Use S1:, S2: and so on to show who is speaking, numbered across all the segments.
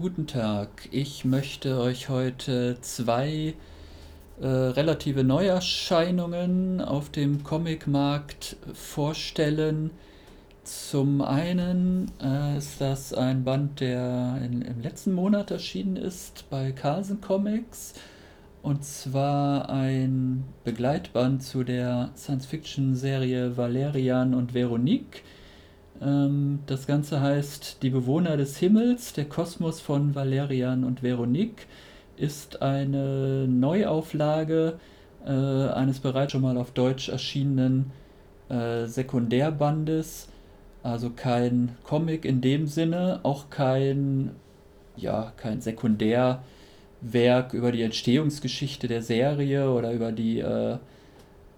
S1: Guten Tag. Ich möchte euch heute zwei äh, relative Neuerscheinungen auf dem Comicmarkt vorstellen. Zum einen äh, ist das ein Band, der in, im letzten Monat erschienen ist bei Carlsen Comics. Und zwar ein Begleitband zu der Science-Fiction-Serie Valerian und Veronique das Ganze heißt Die Bewohner des Himmels, der Kosmos von Valerian und Veronique, ist eine Neuauflage äh, eines bereits schon mal auf Deutsch erschienenen äh, Sekundärbandes. Also kein Comic in dem Sinne, auch kein, ja, kein Sekundärwerk über die Entstehungsgeschichte der Serie oder über die äh,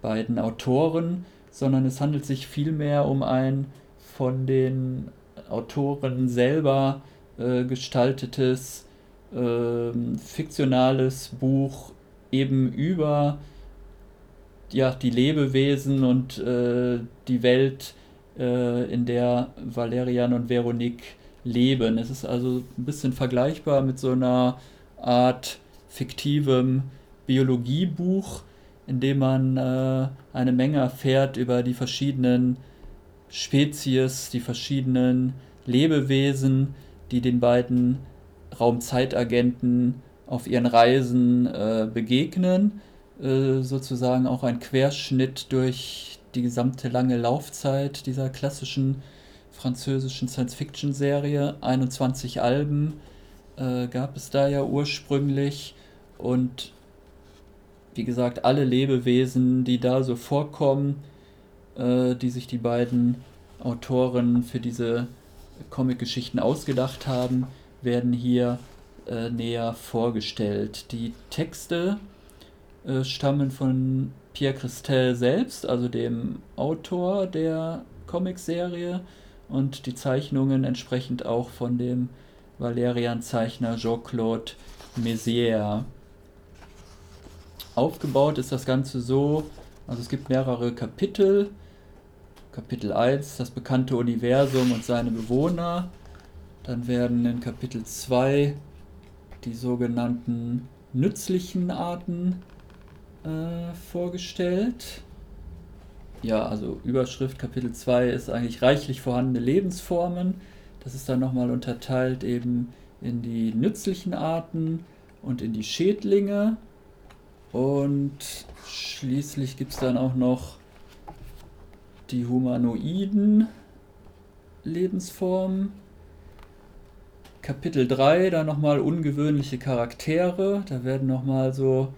S1: beiden Autoren, sondern es handelt sich vielmehr um ein von den Autoren selber äh, gestaltetes äh, fiktionales Buch eben über ja, die Lebewesen und äh, die Welt, äh, in der Valerian und Veronique leben. Es ist also ein bisschen vergleichbar mit so einer Art fiktivem Biologiebuch, in dem man äh, eine Menge erfährt über die verschiedenen Spezies, die verschiedenen Lebewesen, die den beiden Raumzeitagenten auf ihren Reisen äh, begegnen. Äh, sozusagen auch ein Querschnitt durch die gesamte lange Laufzeit dieser klassischen französischen Science-Fiction-Serie. 21 Alben äh, gab es da ja ursprünglich und wie gesagt, alle Lebewesen, die da so vorkommen, äh, die sich die beiden Autoren für diese Comic-Geschichten ausgedacht haben, werden hier äh, näher vorgestellt. Die Texte äh, stammen von Pierre Christel selbst, also dem Autor der Comicserie, und die Zeichnungen entsprechend auch von dem Valerian-Zeichner Jean-Claude Mézières. Aufgebaut ist das Ganze so, also es gibt mehrere Kapitel, Kapitel 1 das bekannte Universum und seine Bewohner. Dann werden in Kapitel 2 die sogenannten nützlichen Arten äh, vorgestellt. Ja, also Überschrift Kapitel 2 ist eigentlich reichlich vorhandene Lebensformen. Das ist dann nochmal unterteilt eben in die nützlichen Arten und in die Schädlinge. Und schließlich gibt es dann auch noch die humanoiden Lebensformen. Kapitel 3, da nochmal ungewöhnliche Charaktere. Da werden nochmal so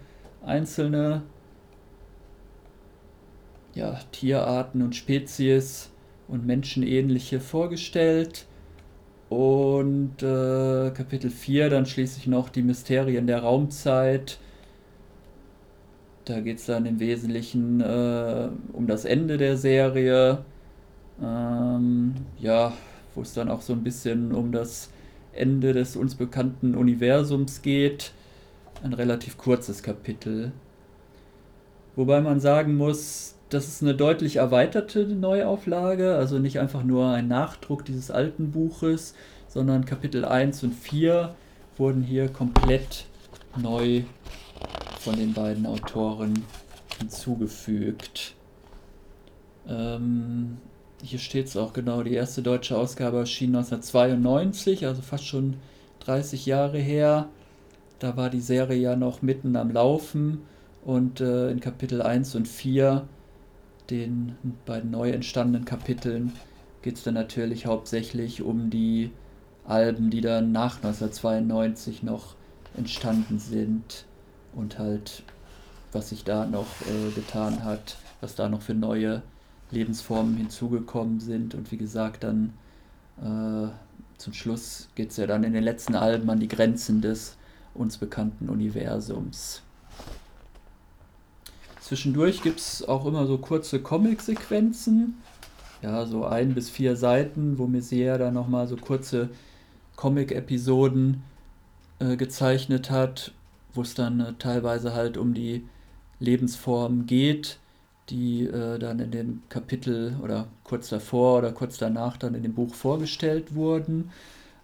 S1: einzelne ja, Tierarten und Spezies und menschenähnliche vorgestellt. Und äh, Kapitel 4 dann schließlich noch die Mysterien der Raumzeit da geht es dann im Wesentlichen äh, um das Ende der Serie. Ähm, ja, wo es dann auch so ein bisschen um das Ende des uns bekannten Universums geht. Ein relativ kurzes Kapitel. Wobei man sagen muss, das ist eine deutlich erweiterte Neuauflage, also nicht einfach nur ein Nachdruck dieses alten Buches, sondern Kapitel 1 und 4 wurden hier komplett neu von den beiden Autoren hinzugefügt. Ähm, hier steht es auch genau, die erste deutsche Ausgabe erschien 1992, also fast schon 30 Jahre her. Da war die Serie ja noch mitten am Laufen und äh, in Kapitel 1 und 4, den beiden neu entstandenen Kapiteln, geht es dann natürlich hauptsächlich um die Alben, die dann nach 1992 noch entstanden sind und halt, was sich da noch äh, getan hat, was da noch für neue Lebensformen hinzugekommen sind. Und wie gesagt, dann äh, zum Schluss geht es ja dann in den letzten Alben an die Grenzen des uns bekannten Universums. Zwischendurch gibt es auch immer so kurze Comic-Sequenzen, ja, so ein bis vier Seiten, wo Messier dann nochmal so kurze Comic-Episoden äh, gezeichnet hat, wo es dann äh, teilweise halt um die Lebensform geht, die äh, dann in dem Kapitel oder kurz davor oder kurz danach dann in dem Buch vorgestellt wurden.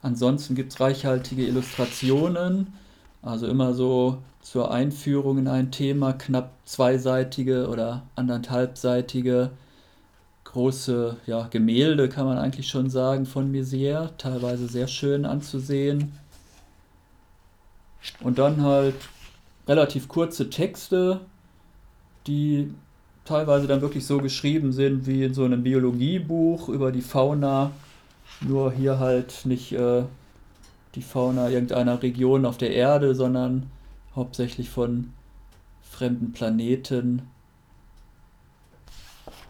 S1: Ansonsten gibt es reichhaltige Illustrationen, also immer so zur Einführung in ein Thema knapp zweiseitige oder anderthalbseitige große ja, Gemälde, kann man eigentlich schon sagen, von Mézières, teilweise sehr schön anzusehen. Und dann halt relativ kurze Texte, die teilweise dann wirklich so geschrieben sind wie in so einem Biologiebuch über die Fauna, nur hier halt nicht äh, die Fauna irgendeiner Region auf der Erde, sondern hauptsächlich von fremden Planeten.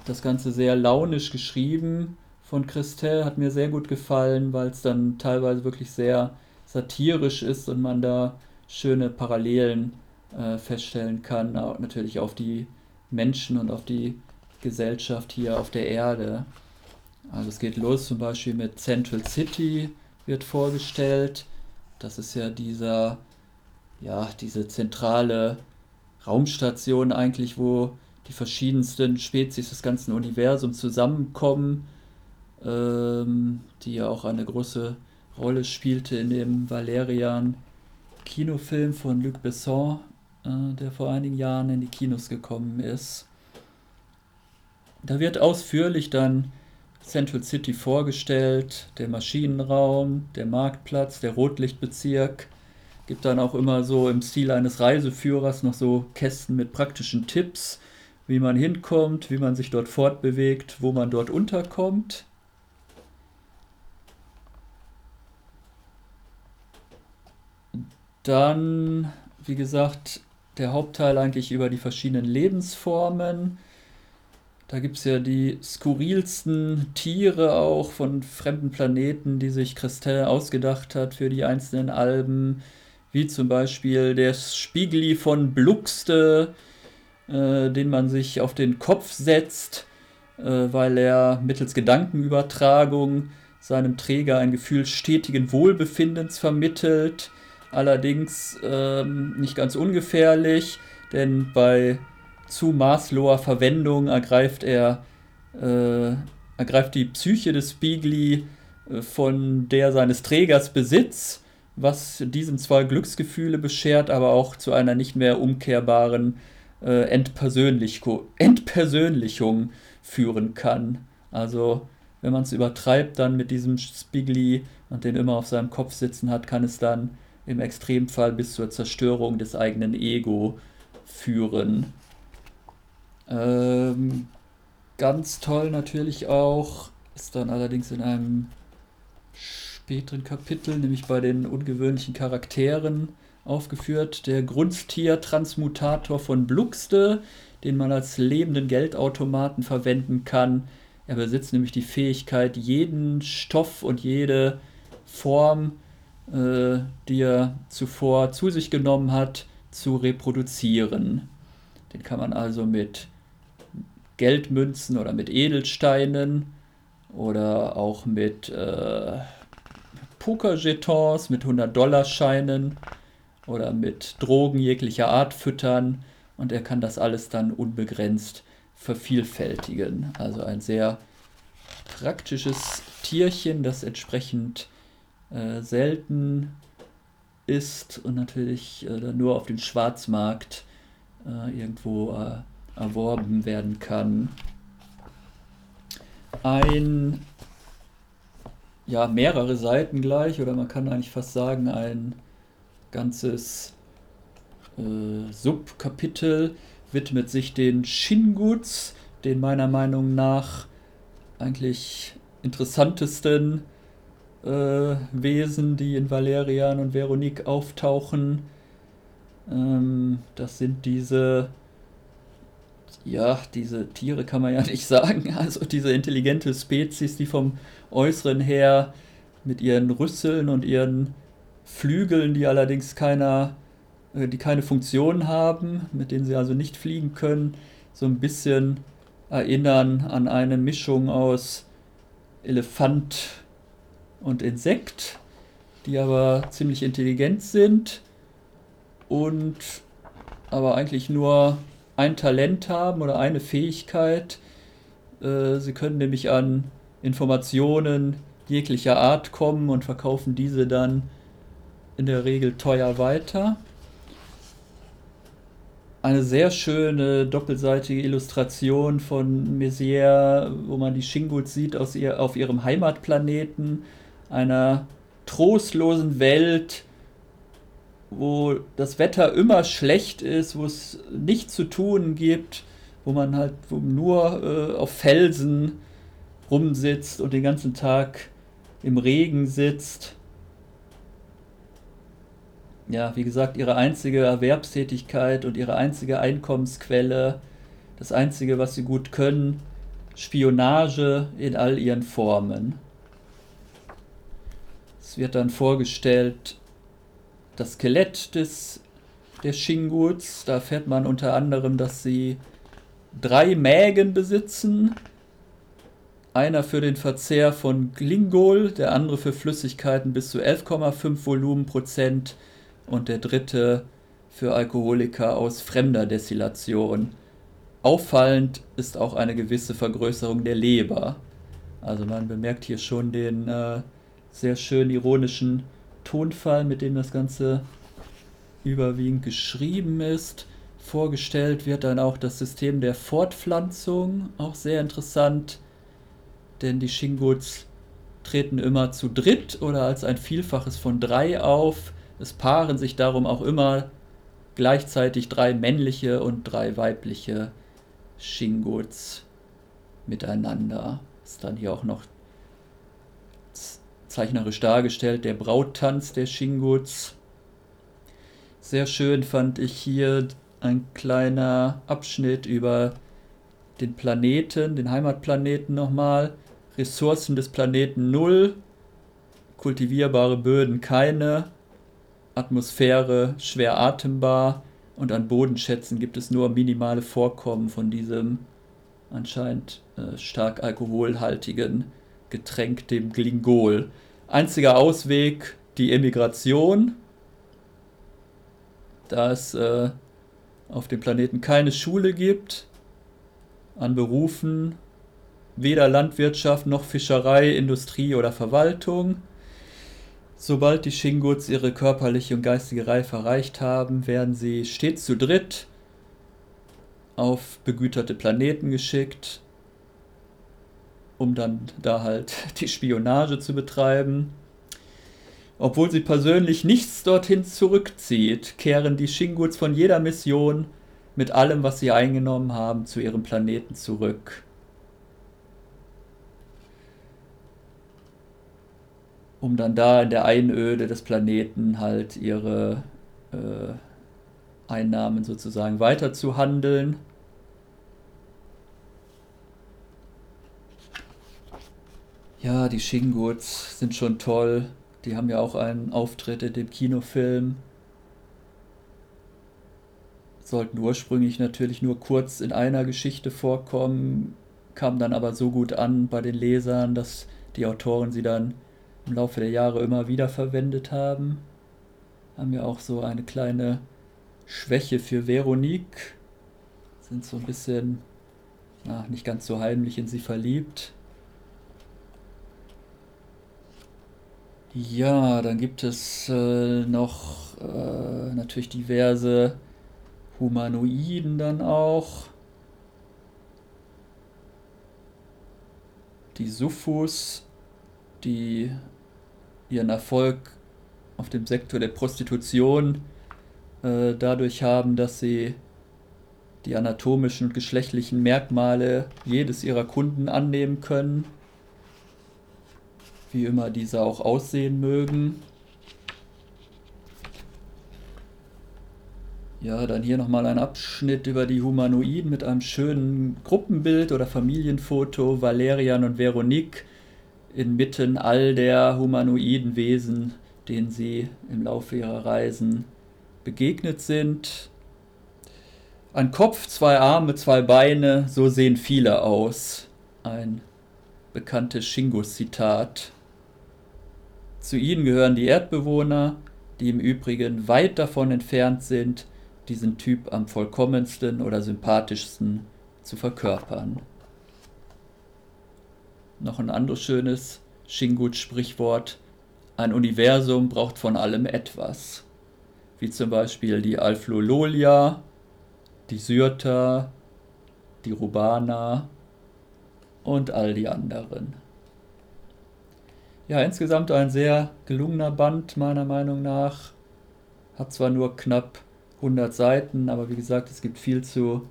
S1: Das Ganze sehr launisch geschrieben von Christel, hat mir sehr gut gefallen, weil es dann teilweise wirklich sehr satirisch ist und man da schöne Parallelen äh, feststellen kann, auch natürlich auf die Menschen und auf die Gesellschaft hier auf der Erde. Also es geht los zum Beispiel mit Central City wird vorgestellt. Das ist ja dieser, ja, diese zentrale Raumstation eigentlich, wo die verschiedensten Spezies des ganzen Universums zusammenkommen, ähm, die ja auch eine große Rolle spielte in dem Valerian Kinofilm von Luc Besson, äh, der vor einigen Jahren in die Kinos gekommen ist. Da wird ausführlich dann Central City vorgestellt, der Maschinenraum, der Marktplatz, der Rotlichtbezirk. Gibt dann auch immer so im Stil eines Reiseführers noch so Kästen mit praktischen Tipps, wie man hinkommt, wie man sich dort fortbewegt, wo man dort unterkommt. Dann, wie gesagt, der Hauptteil eigentlich über die verschiedenen Lebensformen. Da gibt es ja die skurrilsten Tiere auch von fremden Planeten, die sich Christel ausgedacht hat für die einzelnen Alben, wie zum Beispiel der Spiegli von Bluxte, äh, den man sich auf den Kopf setzt, äh, weil er mittels Gedankenübertragung seinem Träger ein Gefühl stetigen Wohlbefindens vermittelt allerdings ähm, nicht ganz ungefährlich, denn bei zu maßloser Verwendung ergreift er äh, ergreift die Psyche des Spiegli äh, von der seines Trägers Besitz, was diesem zwar Glücksgefühle beschert, aber auch zu einer nicht mehr umkehrbaren äh, Entpersönlich Entpersönlichung führen kann. Also wenn man es übertreibt dann mit diesem Spiegli und den immer auf seinem Kopf sitzen hat, kann es dann im Extremfall bis zur Zerstörung des eigenen Ego führen. Ähm, ganz toll natürlich auch, ist dann allerdings in einem späteren Kapitel, nämlich bei den ungewöhnlichen Charakteren aufgeführt, der Grundstier-Transmutator von Bluxte, den man als lebenden Geldautomaten verwenden kann. Er besitzt nämlich die Fähigkeit, jeden Stoff und jede Form äh, die er zuvor zu sich genommen hat, zu reproduzieren. Den kann man also mit Geldmünzen oder mit Edelsteinen oder auch mit äh, Pokerjetons, mit 100-Dollar-Scheinen oder mit Drogen jeglicher Art füttern und er kann das alles dann unbegrenzt vervielfältigen. Also ein sehr praktisches Tierchen, das entsprechend äh, selten ist und natürlich äh, nur auf dem Schwarzmarkt äh, irgendwo äh, erworben werden kann. Ein, ja, mehrere Seiten gleich, oder man kann eigentlich fast sagen, ein ganzes äh, Subkapitel widmet sich den Shinguts, den meiner Meinung nach eigentlich interessantesten äh, Wesen, die in Valerian und Veronique auftauchen. Ähm, das sind diese, ja, diese Tiere kann man ja nicht sagen, also diese intelligente Spezies, die vom Äußeren her mit ihren Rüsseln und ihren Flügeln, die allerdings keiner, äh, die keine Funktion haben, mit denen sie also nicht fliegen können, so ein bisschen erinnern an eine Mischung aus Elefant und Insekt, die aber ziemlich intelligent sind und aber eigentlich nur ein Talent haben oder eine Fähigkeit. Äh, sie können nämlich an Informationen, jeglicher Art kommen und verkaufen diese dann in der Regel teuer weiter. Eine sehr schöne doppelseitige Illustration von Messier, wo man die Shinguts sieht aus ihr, auf ihrem Heimatplaneten, einer trostlosen Welt, wo das Wetter immer schlecht ist, wo es nichts zu tun gibt, wo man halt nur äh, auf Felsen rumsitzt und den ganzen Tag im Regen sitzt. Ja, wie gesagt, ihre einzige Erwerbstätigkeit und ihre einzige Einkommensquelle, das einzige, was sie gut können, Spionage in all ihren Formen. Es wird dann vorgestellt, das Skelett des, der Shinguts. Da erfährt man unter anderem, dass sie drei Mägen besitzen. Einer für den Verzehr von Glingol, der andere für Flüssigkeiten bis zu 11,5 Volumenprozent und der dritte für Alkoholiker aus fremder Destillation. Auffallend ist auch eine gewisse Vergrößerung der Leber. Also man bemerkt hier schon den äh, sehr schön ironischen Tonfall, mit dem das Ganze überwiegend geschrieben ist. Vorgestellt wird dann auch das System der Fortpflanzung, auch sehr interessant, denn die Shinguts treten immer zu dritt oder als ein Vielfaches von drei auf. Es paaren sich darum auch immer gleichzeitig drei männliche und drei weibliche Shinguts miteinander. Ist dann hier auch noch zeichnerisch dargestellt, der Brauttanz der Shinguts. Sehr schön fand ich hier ein kleiner Abschnitt über den Planeten, den Heimatplaneten nochmal. Ressourcen des Planeten 0, kultivierbare Böden keine, Atmosphäre schwer atembar und an Bodenschätzen gibt es nur minimale Vorkommen von diesem anscheinend äh, stark alkoholhaltigen Getränk, dem Glingol. Einziger Ausweg die Emigration, da es äh, auf dem Planeten keine Schule gibt, an Berufen weder Landwirtschaft noch Fischerei, Industrie oder Verwaltung. Sobald die Shinguts ihre körperliche und geistige Reife erreicht haben, werden sie stets zu dritt auf begüterte Planeten geschickt, um dann da halt die Spionage zu betreiben. Obwohl sie persönlich nichts dorthin zurückzieht, kehren die Shinguts von jeder Mission mit allem, was sie eingenommen haben, zu ihrem Planeten zurück. Um dann da in der Einöde des Planeten halt ihre äh, Einnahmen sozusagen weiterzuhandeln. Ja, die Shinguts sind schon toll. Die haben ja auch einen Auftritt in dem Kinofilm. Sollten ursprünglich natürlich nur kurz in einer Geschichte vorkommen, kam dann aber so gut an bei den Lesern, dass die Autoren sie dann im Laufe der Jahre immer wieder verwendet haben. Haben ja auch so eine kleine Schwäche für Veronique. Sind so ein bisschen, na, nicht ganz so heimlich in sie verliebt. Ja, dann gibt es äh, noch äh, natürlich diverse Humanoiden dann auch. Die Sufus, die ihren Erfolg auf dem Sektor der Prostitution äh, dadurch haben, dass sie die anatomischen und geschlechtlichen Merkmale jedes ihrer Kunden annehmen können wie immer diese auch aussehen mögen. Ja, dann hier nochmal ein Abschnitt über die Humanoiden mit einem schönen Gruppenbild oder Familienfoto. Valerian und Veronique inmitten all der humanoiden Wesen, denen sie im Laufe ihrer Reisen begegnet sind. Ein Kopf, zwei Arme, zwei Beine, so sehen viele aus. Ein bekanntes Shingus-Zitat. Zu ihnen gehören die Erdbewohner, die im Übrigen weit davon entfernt sind, diesen Typ am vollkommensten oder sympathischsten zu verkörpern. Noch ein anderes schönes Shingut-Sprichwort, ein Universum braucht von allem etwas. Wie zum Beispiel die Alflololia, die Syrta, die Rubana und all die anderen. Ja, insgesamt ein sehr gelungener Band meiner Meinung nach. Hat zwar nur knapp 100 Seiten, aber wie gesagt, es gibt viel zu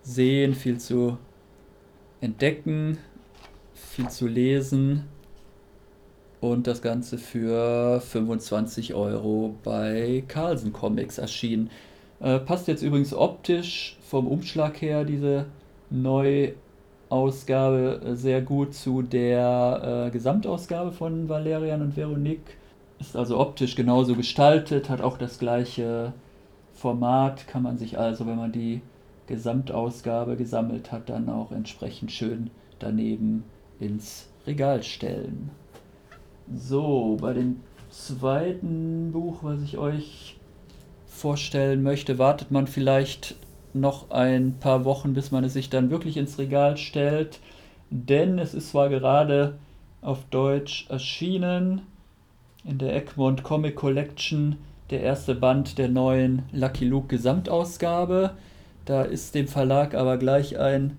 S1: sehen, viel zu entdecken, viel zu lesen und das Ganze für 25 Euro bei Carlsen Comics erschienen. Äh, passt jetzt übrigens optisch vom Umschlag her diese Neuausgabe äh, sehr gut zu der äh, Gesamtausgabe von Valerian und Veronique. Ist also optisch genauso gestaltet, hat auch das gleiche Format, kann man sich also, wenn man die Gesamtausgabe gesammelt hat, dann auch entsprechend schön daneben ins Regal stellen. So, bei dem zweiten Buch, was ich euch vorstellen möchte, wartet man vielleicht noch ein paar Wochen, bis man es sich dann wirklich ins Regal stellt. Denn es ist zwar gerade auf Deutsch erschienen in der Egmont Comic Collection der erste Band der neuen Lucky Luke Gesamtausgabe. Da ist dem Verlag aber gleich ein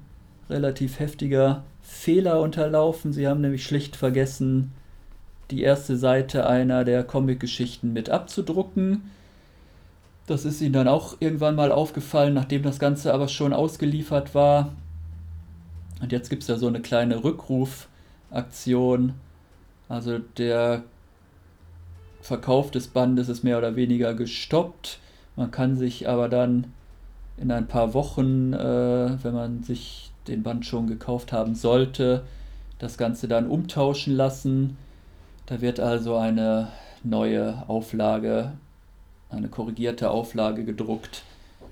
S1: relativ heftiger Fehler unterlaufen. Sie haben nämlich schlicht vergessen, die erste Seite einer der Comic-Geschichten mit abzudrucken. Das ist ihnen dann auch irgendwann mal aufgefallen, nachdem das Ganze aber schon ausgeliefert war. Und jetzt gibt es ja so eine kleine Rückrufaktion. Also der Verkauf des Bandes ist mehr oder weniger gestoppt. Man kann sich aber dann in ein paar Wochen, äh, wenn man sich den Band schon gekauft haben sollte, das Ganze dann umtauschen lassen. Da wird also eine neue Auflage, eine korrigierte Auflage gedruckt,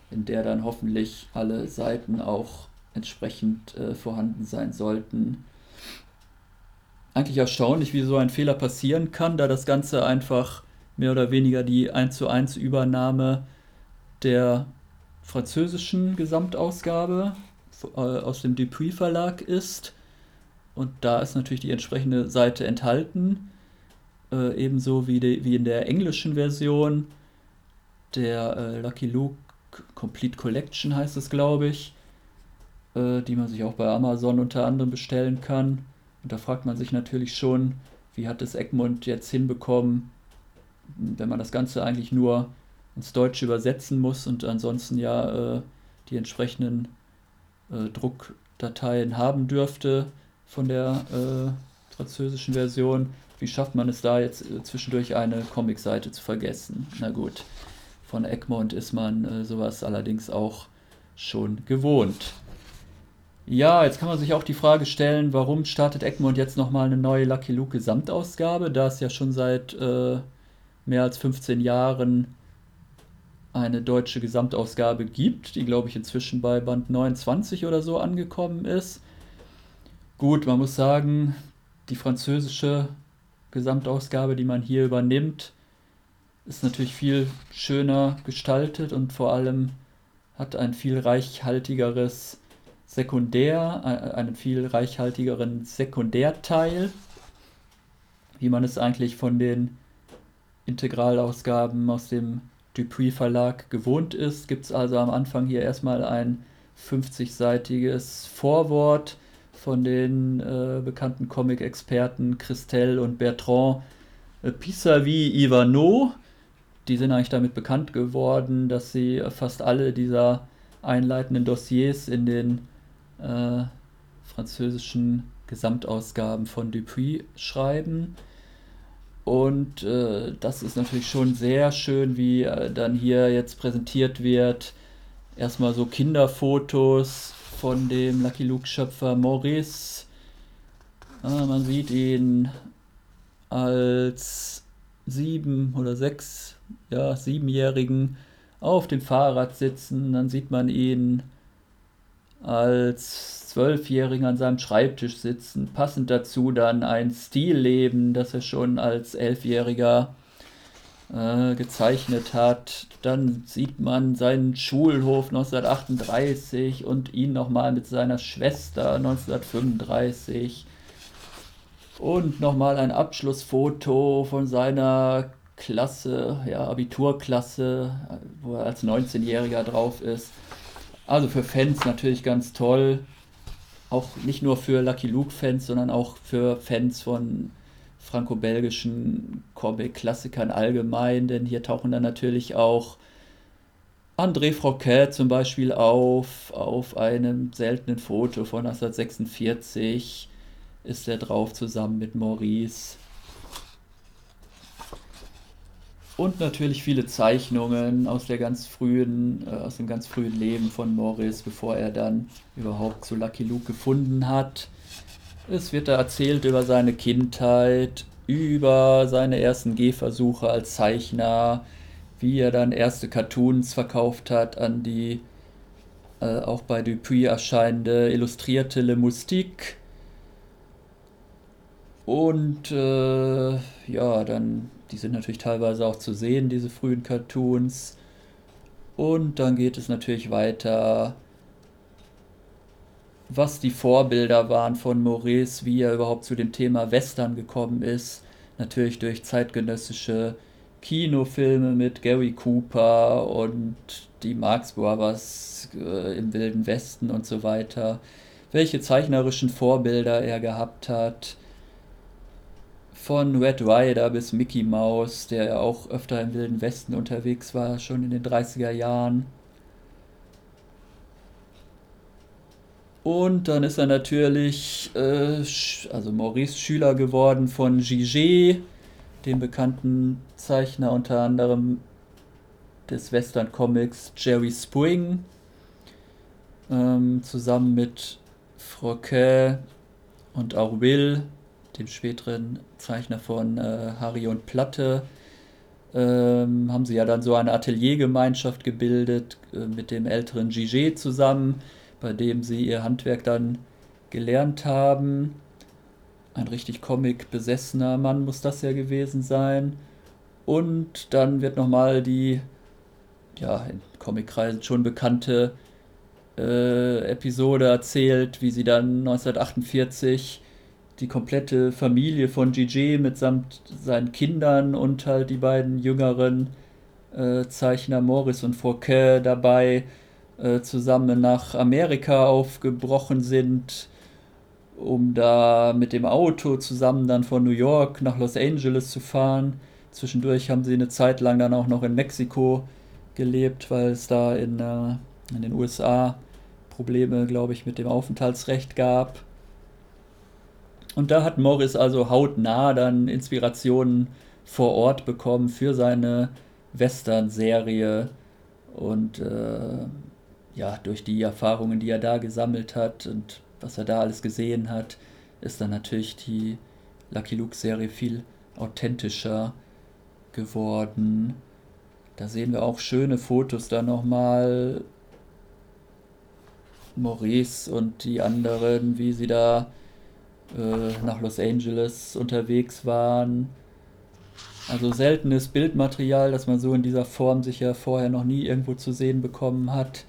S1: in der dann hoffentlich alle Seiten auch entsprechend äh, vorhanden sein sollten eigentlich erstaunlich, wie so ein Fehler passieren kann, da das Ganze einfach mehr oder weniger die 1 zu 1 Übernahme der französischen Gesamtausgabe äh, aus dem Dupuis Verlag ist. Und da ist natürlich die entsprechende Seite enthalten, äh, ebenso wie, die, wie in der englischen Version der äh, Lucky Luke Complete Collection heißt es, glaube ich, äh, die man sich auch bei Amazon unter anderem bestellen kann. Und da fragt man sich natürlich schon, wie hat es Egmont jetzt hinbekommen, wenn man das Ganze eigentlich nur ins Deutsche übersetzen muss und ansonsten ja äh, die entsprechenden äh, Druckdateien haben dürfte von der äh, französischen Version. Wie schafft man es da jetzt äh, zwischendurch eine Comicseite zu vergessen? Na gut, von Egmont ist man äh, sowas allerdings auch schon gewohnt. Ja, jetzt kann man sich auch die Frage stellen, warum startet Egmont jetzt nochmal eine neue Lucky Luke Gesamtausgabe, da es ja schon seit äh, mehr als 15 Jahren eine deutsche Gesamtausgabe gibt, die glaube ich inzwischen bei Band 29 oder so angekommen ist. Gut, man muss sagen, die französische Gesamtausgabe, die man hier übernimmt, ist natürlich viel schöner gestaltet und vor allem hat ein viel reichhaltigeres Sekundär, äh, einen viel reichhaltigeren Sekundärteil, wie man es eigentlich von den Integralausgaben aus dem Dupuis Verlag gewohnt ist. Gibt es also am Anfang hier erstmal ein 50-seitiges Vorwort von den äh, bekannten Comic-Experten Christel und Bertrand äh, Pissavi Ivano. Die sind eigentlich damit bekannt geworden, dass sie fast alle dieser einleitenden Dossiers in den äh, französischen Gesamtausgaben von Dupuis schreiben. Und äh, das ist natürlich schon sehr schön, wie äh, dann hier jetzt präsentiert wird. Erstmal so Kinderfotos von dem Lucky Luke-Schöpfer Maurice. Ah, man sieht ihn als sieben oder sechs, ja, siebenjährigen auf dem Fahrrad sitzen. Dann sieht man ihn als Zwölfjähriger an seinem Schreibtisch sitzen. Passend dazu dann ein Stilleben, das er schon als Elfjähriger äh, gezeichnet hat. Dann sieht man seinen Schulhof 1938 und ihn nochmal mit seiner Schwester 1935. Und nochmal ein Abschlussfoto von seiner Klasse, ja, Abiturklasse, wo er als 19-Jähriger drauf ist. Also für Fans natürlich ganz toll. Auch nicht nur für Lucky Luke-Fans, sondern auch für Fans von franco-belgischen Comic-Klassikern allgemein, denn hier tauchen dann natürlich auch André Froquet zum Beispiel auf, auf einem seltenen Foto von 1946 ist er drauf zusammen mit Maurice. Und natürlich viele Zeichnungen aus, der ganz frühen, äh, aus dem ganz frühen Leben von Morris, bevor er dann überhaupt zu Lucky Luke gefunden hat. Es wird da erzählt über seine Kindheit, über seine ersten Gehversuche als Zeichner, wie er dann erste Cartoons verkauft hat an die äh, auch bei Dupuis erscheinende illustrierte Le Moustique. Und äh, ja, dann, die sind natürlich teilweise auch zu sehen, diese frühen Cartoons. Und dann geht es natürlich weiter, was die Vorbilder waren von Maurice, wie er überhaupt zu dem Thema Western gekommen ist. Natürlich durch zeitgenössische Kinofilme mit Gary Cooper und die Marx Brothers äh, im Wilden Westen und so weiter. Welche zeichnerischen Vorbilder er gehabt hat. Von Red Rider bis Mickey Mouse, der ja auch öfter im Wilden Westen unterwegs war, schon in den 30er Jahren. Und dann ist er natürlich, äh, also Maurice Schüler geworden von Gigé, dem bekannten Zeichner unter anderem des Western Comics Jerry Spring, ähm, zusammen mit Froquet und auch Will, dem späteren Zeichner von äh, Harry und Platte, ähm, haben sie ja dann so eine Ateliergemeinschaft gebildet äh, mit dem älteren Gigé zusammen, bei dem sie ihr Handwerk dann gelernt haben ein richtig Comic-besessener Mann muss das ja gewesen sein. Und dann wird nochmal die, ja, in Comic-Kreisen schon bekannte äh, Episode erzählt, wie sie dann 1948 die komplette Familie von Gigi mitsamt seinen Kindern und halt die beiden jüngeren äh, Zeichner Morris und Fouquet dabei äh, zusammen nach Amerika aufgebrochen sind um da mit dem Auto zusammen dann von New York nach Los Angeles zu fahren. Zwischendurch haben sie eine Zeit lang dann auch noch in Mexiko gelebt, weil es da in, äh, in den USA Probleme, glaube ich, mit dem Aufenthaltsrecht gab. Und da hat Morris also hautnah dann Inspirationen vor Ort bekommen für seine Western-Serie. Und äh, ja, durch die Erfahrungen, die er da gesammelt hat und was er da alles gesehen hat, ist dann natürlich die Lucky Luke-Serie viel authentischer geworden. Da sehen wir auch schöne Fotos da nochmal. Maurice und die anderen, wie sie da äh, nach Los Angeles unterwegs waren. Also seltenes Bildmaterial, das man so in dieser Form sicher vorher noch nie irgendwo zu sehen bekommen hat.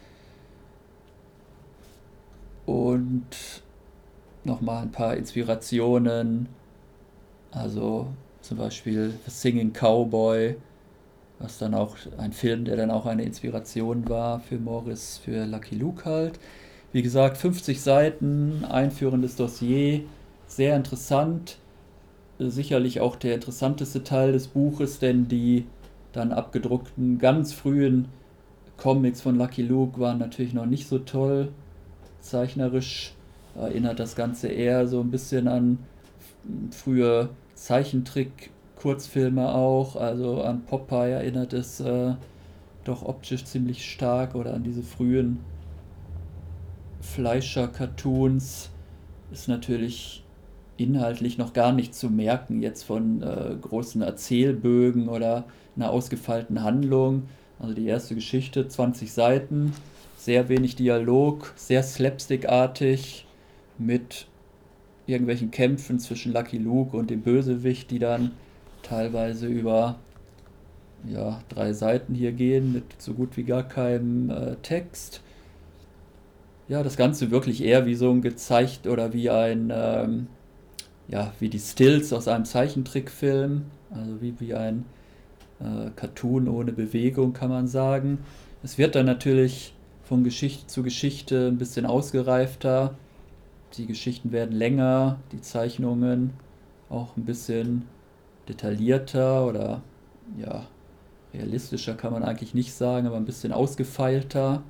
S1: Und nochmal ein paar Inspirationen. Also zum Beispiel Singing Cowboy, was dann auch ein Film, der dann auch eine Inspiration war für Morris, für Lucky Luke halt. Wie gesagt, 50 Seiten, einführendes Dossier, sehr interessant. Sicherlich auch der interessanteste Teil des Buches, denn die dann abgedruckten ganz frühen Comics von Lucky Luke waren natürlich noch nicht so toll zeichnerisch erinnert das Ganze eher so ein bisschen an frühe Zeichentrick-Kurzfilme auch. Also an Popeye erinnert es äh, doch optisch ziemlich stark oder an diese frühen Fleischer-Cartoons. Ist natürlich inhaltlich noch gar nicht zu merken, jetzt von äh, großen Erzählbögen oder einer ausgefeilten Handlung. Also die erste Geschichte, 20 Seiten, sehr wenig Dialog, sehr slapstickartig mit irgendwelchen Kämpfen zwischen Lucky Luke und dem Bösewicht, die dann teilweise über ja, drei Seiten hier gehen mit so gut wie gar keinem äh, Text. Ja, das Ganze wirklich eher wie so ein gezeigt oder wie ein ähm, ja, wie die Stills aus einem Zeichentrickfilm, also wie, wie ein äh, Cartoon ohne Bewegung, kann man sagen. Es wird dann natürlich von Geschichte zu Geschichte ein bisschen ausgereifter. Die Geschichten werden länger, die Zeichnungen auch ein bisschen detaillierter oder ja, realistischer kann man eigentlich nicht sagen, aber ein bisschen ausgefeilter.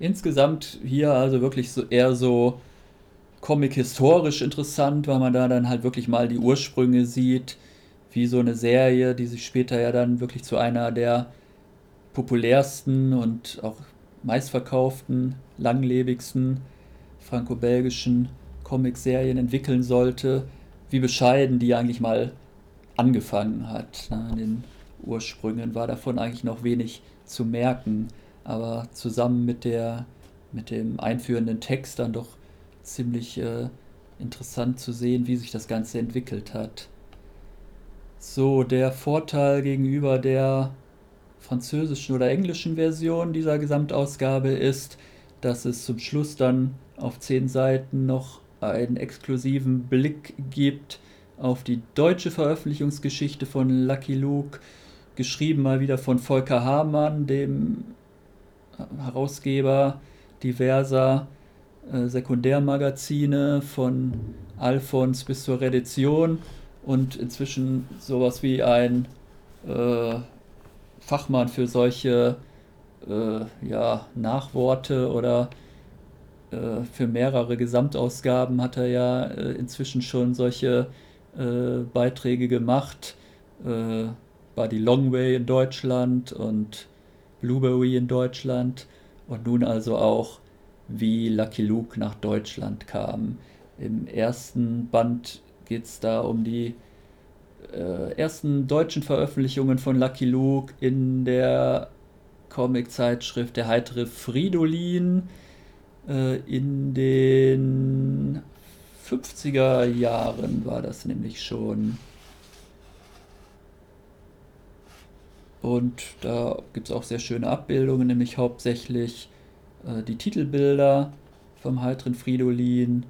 S1: Insgesamt hier also wirklich so eher so comic-historisch interessant, weil man da dann halt wirklich mal die Ursprünge sieht, wie so eine Serie, die sich später ja dann wirklich zu einer der populärsten und auch meistverkauften, langlebigsten franco-belgischen Comic-Serien entwickeln sollte, wie bescheiden die eigentlich mal angefangen hat. Ne? In den Ursprüngen war davon eigentlich noch wenig zu merken, aber zusammen mit, der, mit dem einführenden Text dann doch ziemlich äh, interessant zu sehen, wie sich das Ganze entwickelt hat. So, der Vorteil gegenüber der französischen oder englischen Version dieser Gesamtausgabe ist, dass es zum Schluss dann auf zehn Seiten noch einen exklusiven Blick gibt auf die deutsche Veröffentlichungsgeschichte von Lucky Luke, geschrieben mal wieder von Volker Hamann, dem Herausgeber diverser äh, Sekundärmagazine von Alphons bis zur Redition und inzwischen sowas wie ein äh, Fachmann für solche äh, ja, Nachworte oder äh, für mehrere Gesamtausgaben hat er ja äh, inzwischen schon solche Beiträge gemacht. war die Longway in Deutschland und Blueberry in Deutschland und nun also auch wie Lucky Luke nach Deutschland kam. Im ersten Band geht es da um die äh, ersten deutschen Veröffentlichungen von Lucky Luke in der Comic-Zeitschrift Der heitere Fridolin äh, in den 50er Jahren war das nämlich schon. Und da gibt es auch sehr schöne Abbildungen, nämlich hauptsächlich äh, die Titelbilder vom heiteren Fridolin,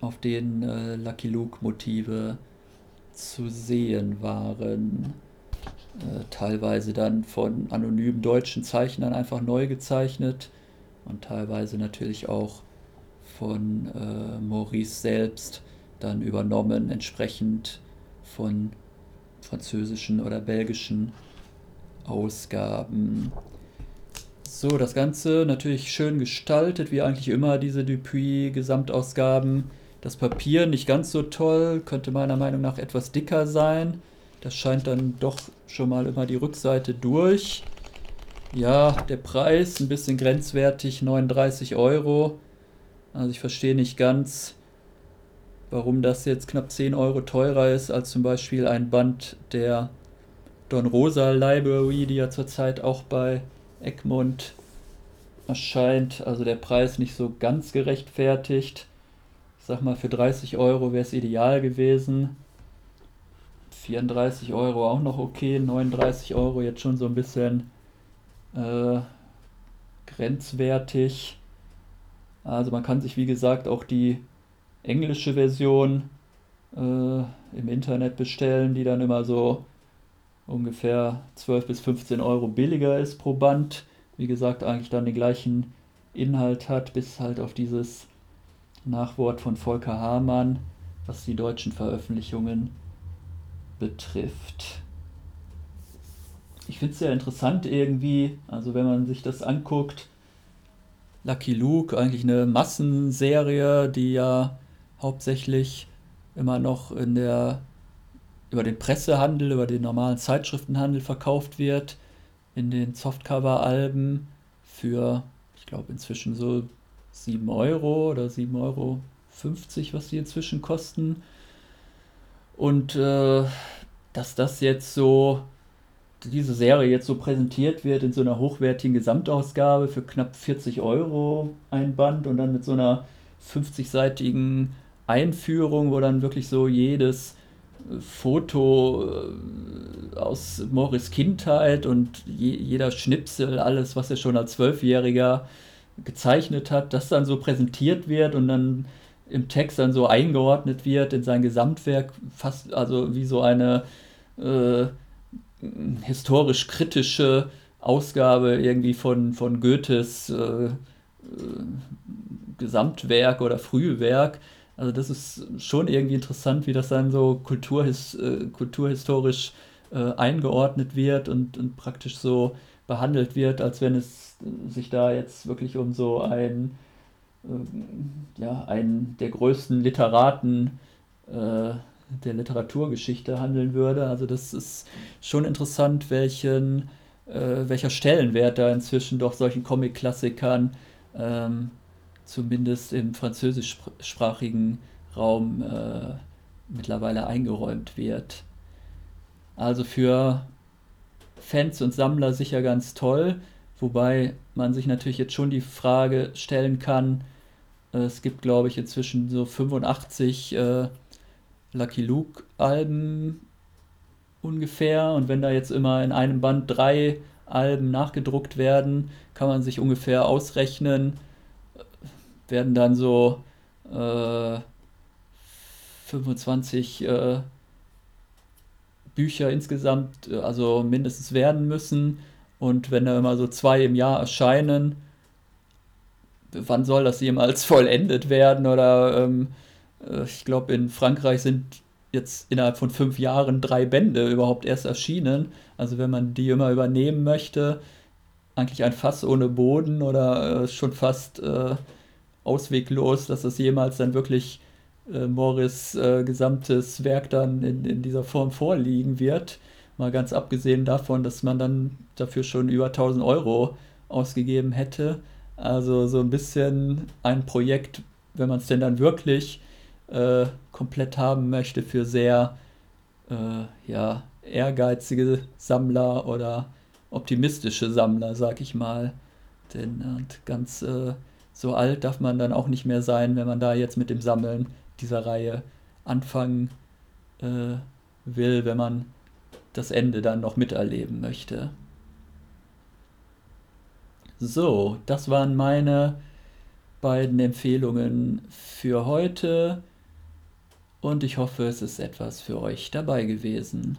S1: auf denen äh, Lucky Luke Motive zu sehen waren. Äh, teilweise dann von anonymen deutschen Zeichnern einfach neu gezeichnet und teilweise natürlich auch von äh, Maurice selbst dann übernommen, entsprechend von französischen oder belgischen Ausgaben. So, das Ganze natürlich schön gestaltet, wie eigentlich immer diese Dupuis-Gesamtausgaben. Das Papier nicht ganz so toll, könnte meiner Meinung nach etwas dicker sein. Das scheint dann doch schon mal immer die Rückseite durch. Ja, der Preis ein bisschen grenzwertig, 39 Euro. Also ich verstehe nicht ganz, warum das jetzt knapp 10 Euro teurer ist als zum Beispiel ein Band der Don Rosa Library, die ja zurzeit auch bei Egmont erscheint. Also der Preis nicht so ganz gerechtfertigt. Ich sag mal, für 30 Euro wäre es ideal gewesen. 34 Euro auch noch okay, 39 Euro jetzt schon so ein bisschen äh, grenzwertig. Also man kann sich wie gesagt auch die englische Version äh, im Internet bestellen, die dann immer so ungefähr 12 bis 15 Euro billiger ist pro Band. Wie gesagt, eigentlich dann den gleichen Inhalt hat, bis halt auf dieses Nachwort von Volker Hamann, was die deutschen Veröffentlichungen betrifft ich finde es sehr interessant irgendwie, also wenn man sich das anguckt, Lucky Luke, eigentlich eine Massenserie, die ja hauptsächlich immer noch in der über den Pressehandel, über den normalen Zeitschriftenhandel verkauft wird, in den Softcover-Alben für, ich glaube, inzwischen so 7 Euro oder 7,50 Euro, was die inzwischen kosten. Und äh, dass das jetzt so diese Serie jetzt so präsentiert wird in so einer hochwertigen Gesamtausgabe für knapp 40 Euro ein Band und dann mit so einer 50-seitigen Einführung, wo dann wirklich so jedes Foto äh, aus Morris Kindheit und je, jeder Schnipsel, alles, was er schon als Zwölfjähriger gezeichnet hat, das dann so präsentiert wird und dann im Text dann so eingeordnet wird in sein Gesamtwerk, fast also wie so eine äh, historisch kritische Ausgabe irgendwie von, von Goethes äh, äh, Gesamtwerk oder Frühwerk. Also das ist schon irgendwie interessant, wie das dann so kulturhis äh, kulturhistorisch äh, eingeordnet wird und, und praktisch so behandelt wird, als wenn es sich da jetzt wirklich um so ein äh, ja, einen der größten Literaten äh, der Literaturgeschichte handeln würde. Also das ist schon interessant, welchen, äh, welcher Stellenwert da inzwischen doch solchen Comic-Klassikern ähm, zumindest im französischsprachigen Raum äh, mittlerweile eingeräumt wird. Also für Fans und Sammler sicher ganz toll, wobei man sich natürlich jetzt schon die Frage stellen kann, äh, es gibt glaube ich inzwischen so 85 äh, Lucky Luke Alben ungefähr und wenn da jetzt immer in einem Band drei Alben nachgedruckt werden, kann man sich ungefähr ausrechnen, werden dann so äh, 25 äh, Bücher insgesamt, äh, also mindestens werden müssen. Und wenn da immer so zwei im Jahr erscheinen, wann soll das jemals vollendet werden? Oder ähm, äh, ich glaube, in Frankreich sind jetzt innerhalb von fünf Jahren drei Bände überhaupt erst erschienen. Also wenn man die immer übernehmen möchte, eigentlich ein Fass ohne Boden oder äh, schon fast äh, ausweglos, dass das jemals dann wirklich äh, Morris äh, gesamtes Werk dann in, in dieser Form vorliegen wird. Mal ganz abgesehen davon, dass man dann dafür schon über 1000 Euro ausgegeben hätte. Also so ein bisschen ein Projekt, wenn man es denn dann wirklich äh, komplett haben möchte, für sehr äh, ja, ehrgeizige Sammler oder optimistische Sammler, sag ich mal. Denn und ganz äh, so alt darf man dann auch nicht mehr sein, wenn man da jetzt mit dem Sammeln dieser Reihe anfangen äh, will, wenn man das Ende dann noch miterleben möchte. So, das waren meine beiden Empfehlungen für heute und ich hoffe, es ist etwas für euch dabei gewesen.